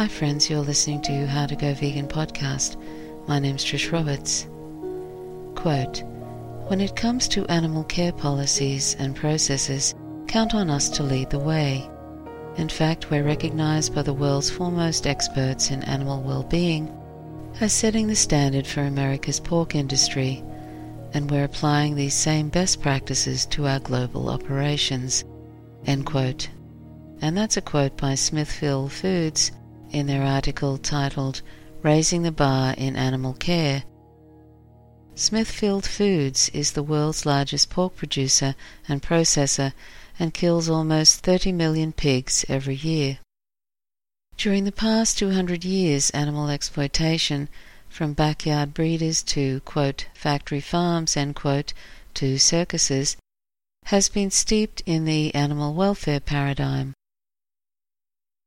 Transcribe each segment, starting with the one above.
Hi, friends, you're listening to How to Go Vegan podcast. My name's Trish Roberts. Quote When it comes to animal care policies and processes, count on us to lead the way. In fact, we're recognized by the world's foremost experts in animal well being as setting the standard for America's pork industry, and we're applying these same best practices to our global operations. End quote. And that's a quote by Smithfield Foods in their article titled Raising the Bar in Animal Care. Smithfield Foods is the world's largest pork producer and processor and kills almost 30 million pigs every year. During the past 200 years, animal exploitation, from backyard breeders to quote, factory farms quote, to circuses, has been steeped in the animal welfare paradigm.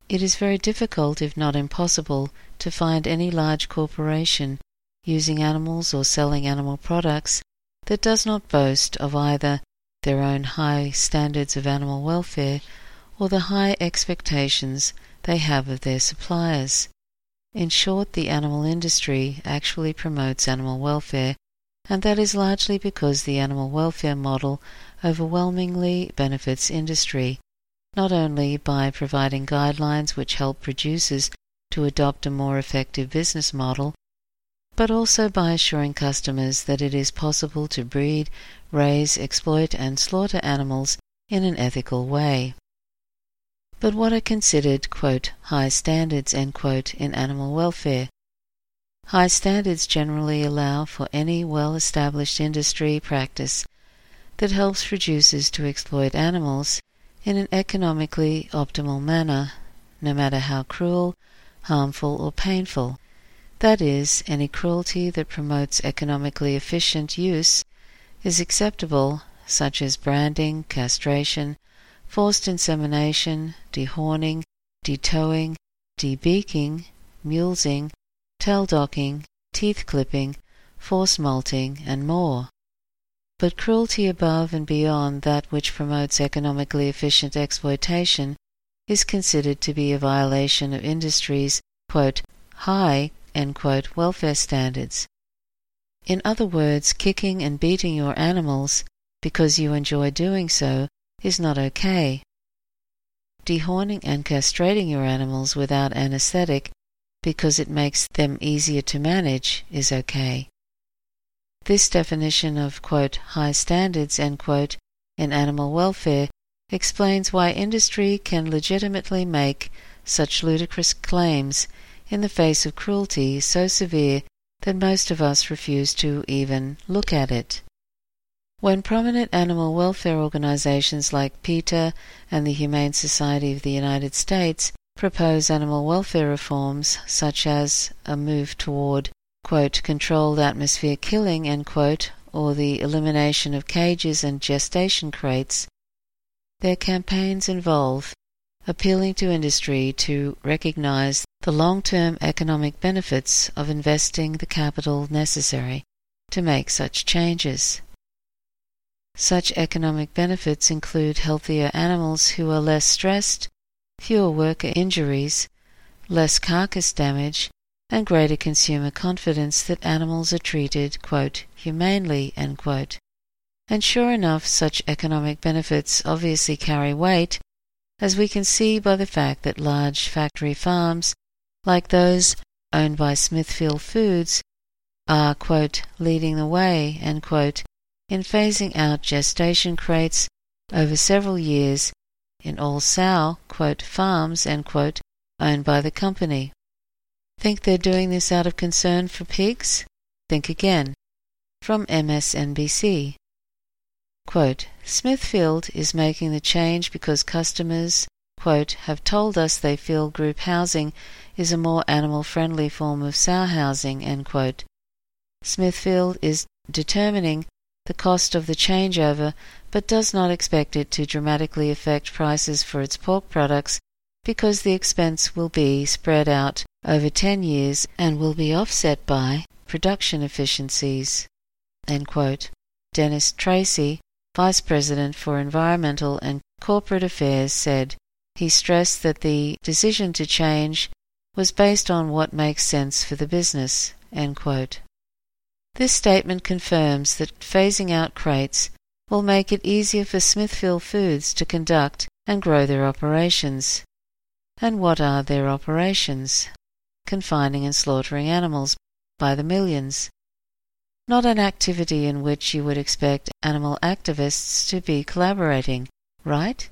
It is very difficult, if not impossible, to find any large corporation using animals or selling animal products that does not boast of either their own high standards of animal welfare or the high expectations they have of their suppliers. In short, the animal industry actually promotes animal welfare, and that is largely because the animal welfare model overwhelmingly benefits industry, not only by providing guidelines which help producers to adopt a more effective business model, but also by assuring customers that it is possible to breed, raise, exploit, and slaughter animals in an ethical way. But what are considered, quote, high standards, quote, in animal welfare? High standards generally allow for any well established industry practice that helps producers to exploit animals in an economically optimal manner, no matter how cruel, harmful, or painful. That is, any cruelty that promotes economically efficient use is acceptable, such as branding, castration, forced insemination, dehorning, detowing, debeaking, mulesing, tail docking, teeth clipping, force molting, and more. But cruelty above and beyond that which promotes economically efficient exploitation is considered to be a violation of industry's quote, high quote, welfare standards. In other words, kicking and beating your animals because you enjoy doing so is not okay. Dehorning and castrating your animals without anesthetic because it makes them easier to manage is okay. This definition of quote, high standards quote, in animal welfare explains why industry can legitimately make such ludicrous claims in the face of cruelty so severe that most of us refuse to even look at it. When prominent animal welfare organizations like PETA and the Humane Society of the United States propose animal welfare reforms, such as a move toward quote, controlled atmosphere killing end quote, or the elimination of cages and gestation crates, their campaigns involve appealing to industry to recognize the long term economic benefits of investing the capital necessary to make such changes. Such economic benefits include healthier animals who are less stressed, fewer worker injuries, less carcass damage, and greater consumer confidence that animals are treated, quote, humanely. And sure enough, such economic benefits obviously carry weight, as we can see by the fact that large factory farms, like those owned by Smithfield Foods, are, quote, leading the way, quote, in phasing out gestation crates over several years in all sow quote, farms quote, owned by the company. Think they're doing this out of concern for pigs? Think again. From MSNBC. Quote, Smithfield is making the change because customers quote, have told us they feel group housing is a more animal friendly form of sow housing. Smithfield is determining the cost of the changeover, but does not expect it to dramatically affect prices for its pork products because the expense will be spread out over 10 years and will be offset by production efficiencies. Dennis Treacy, Vice President for Environmental and Corporate Affairs, said he stressed that the decision to change was based on what makes sense for the business. This statement confirms that phasing out crates will make it easier for Smithfield Foods to conduct and grow their operations. And what are their operations? Confining and slaughtering animals by the millions. Not an activity in which you would expect animal activists to be collaborating, right?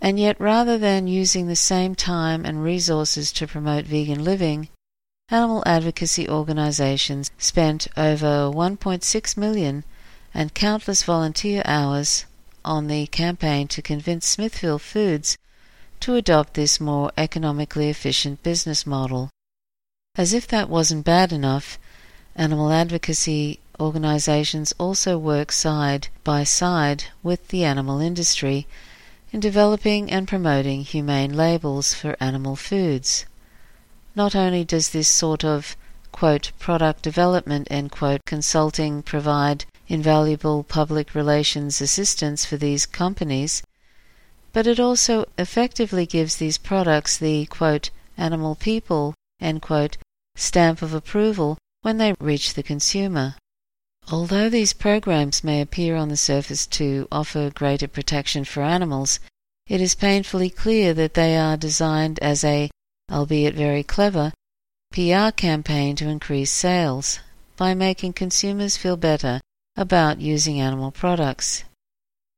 And yet, rather than using the same time and resources to promote vegan living, animal advocacy organizations spent over 1.6 million and countless volunteer hours on the campaign to convince Smithfield Foods to adopt this more economically efficient business model. As if that wasn't bad enough, animal advocacy organizations also work side by side with the animal industry in developing and promoting humane labels for animal foods. Not only does this sort of quote, product development quote, consulting provide invaluable public relations assistance for these companies, but it also effectively gives these products the quote, animal people quote, stamp of approval when they reach the consumer. Although these programs may appear on the surface to offer greater protection for animals, it is painfully clear that they are designed as a, albeit very clever, PR campaign to increase sales by making consumers feel better about using animal products.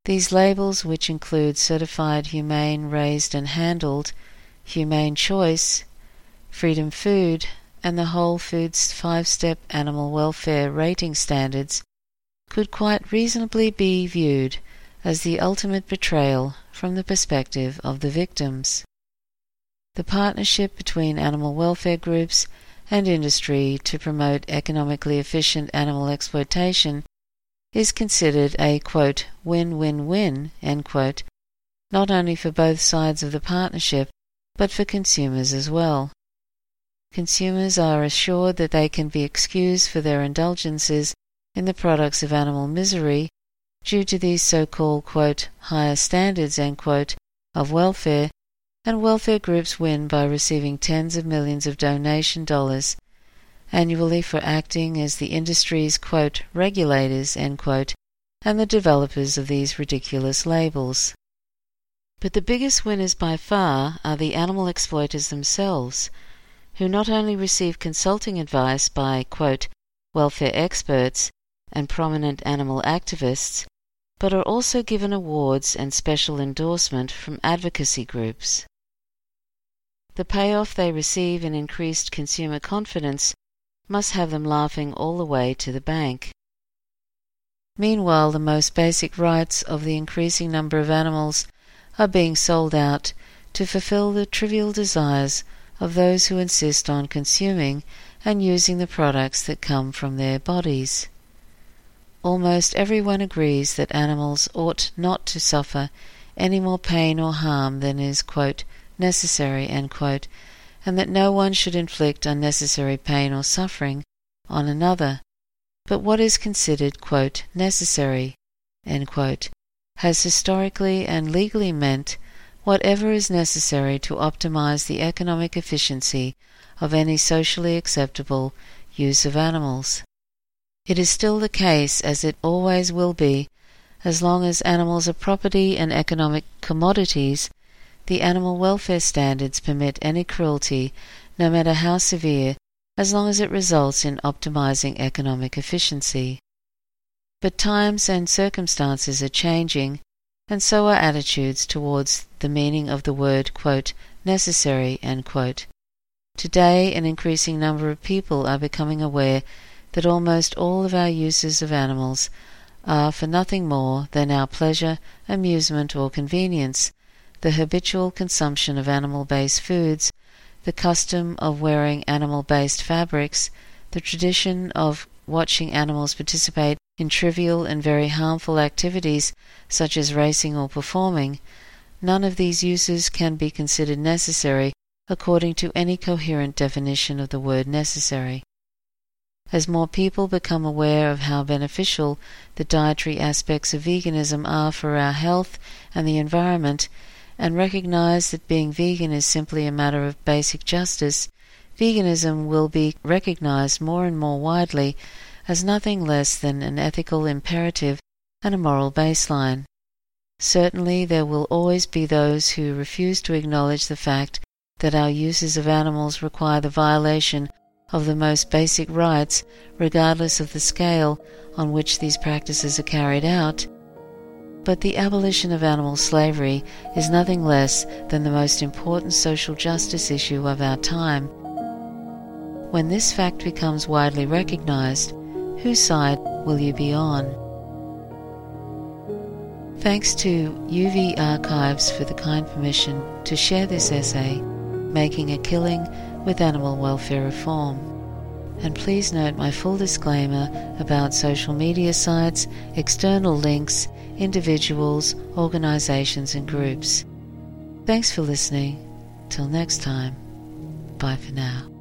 These labels, which include certified humane raised and handled, humane choice, freedom food, and the Whole Foods five step animal welfare rating standards could quite reasonably be viewed as the ultimate betrayal from the perspective of the victims. The partnership between animal welfare groups and industry to promote economically efficient animal exploitation is considered a quote, win win win quote, not only for both sides of the partnership but for consumers as well. Consumers are assured that they can be excused for their indulgences in the products of animal misery due to these so-called quote, higher standards quote, of welfare, and welfare groups win by receiving tens of millions of donation dollars annually for acting as the industry's quote, regulators quote, and the developers of these ridiculous labels. But the biggest winners by far are the animal exploiters themselves, who not only receive consulting advice by, quote, welfare experts and prominent animal activists, but are also given awards and special endorsement from advocacy groups. The payoff they receive in increased consumer confidence must have them laughing all the way to the bank. Meanwhile, the most basic rights of the increasing number of animals are being sold out to fulfill the trivial desires of those who insist on consuming and using the products that come from their bodies. Almost everyone agrees that animals ought not to suffer any more pain or harm than is quote, necessary, quote, and that no one should inflict unnecessary pain or suffering on another. But what is considered quote, necessary quote, has historically and legally meant whatever is necessary to optimize the economic efficiency of any socially acceptable use of animals. It is still the case, as it always will be, as long as animals are property and economic commodities, the animal welfare standards permit any cruelty, no matter how severe, as long as it results in optimizing economic efficiency. But times and circumstances are changing, and so are attitudes towards the meaning of the word quote, necessary. Quote. Today, an increasing number of people are becoming aware that almost all of our uses of animals are for nothing more than our pleasure, amusement, or convenience, the habitual consumption of animal based foods, the custom of wearing animal based fabrics, the tradition of watching animals participate in trivial and very harmful activities such as racing or performing, none of these uses can be considered necessary according to any coherent definition of the word necessary. As more people become aware of how beneficial the dietary aspects of veganism are for our health and the environment, and recognize that being vegan is simply a matter of basic justice, veganism will be recognized more and more widely as nothing less than an ethical imperative and a moral baseline. Certainly, there will always be those who refuse to acknowledge the fact that our uses of animals require the violation of the most basic rights, regardless of the scale on which these practices are carried out. But the abolition of animal slavery is nothing less than the most important social justice issue of our time. When this fact becomes widely recognized, whose side will you be on? Thanks to UV Archives for the kind permission to share this essay, Making a Killing with Animal Welfare Reform. And please note my full disclaimer about social media sites, external links, individuals, organizations, and groups. Thanks for listening. Till next time. Bye for now.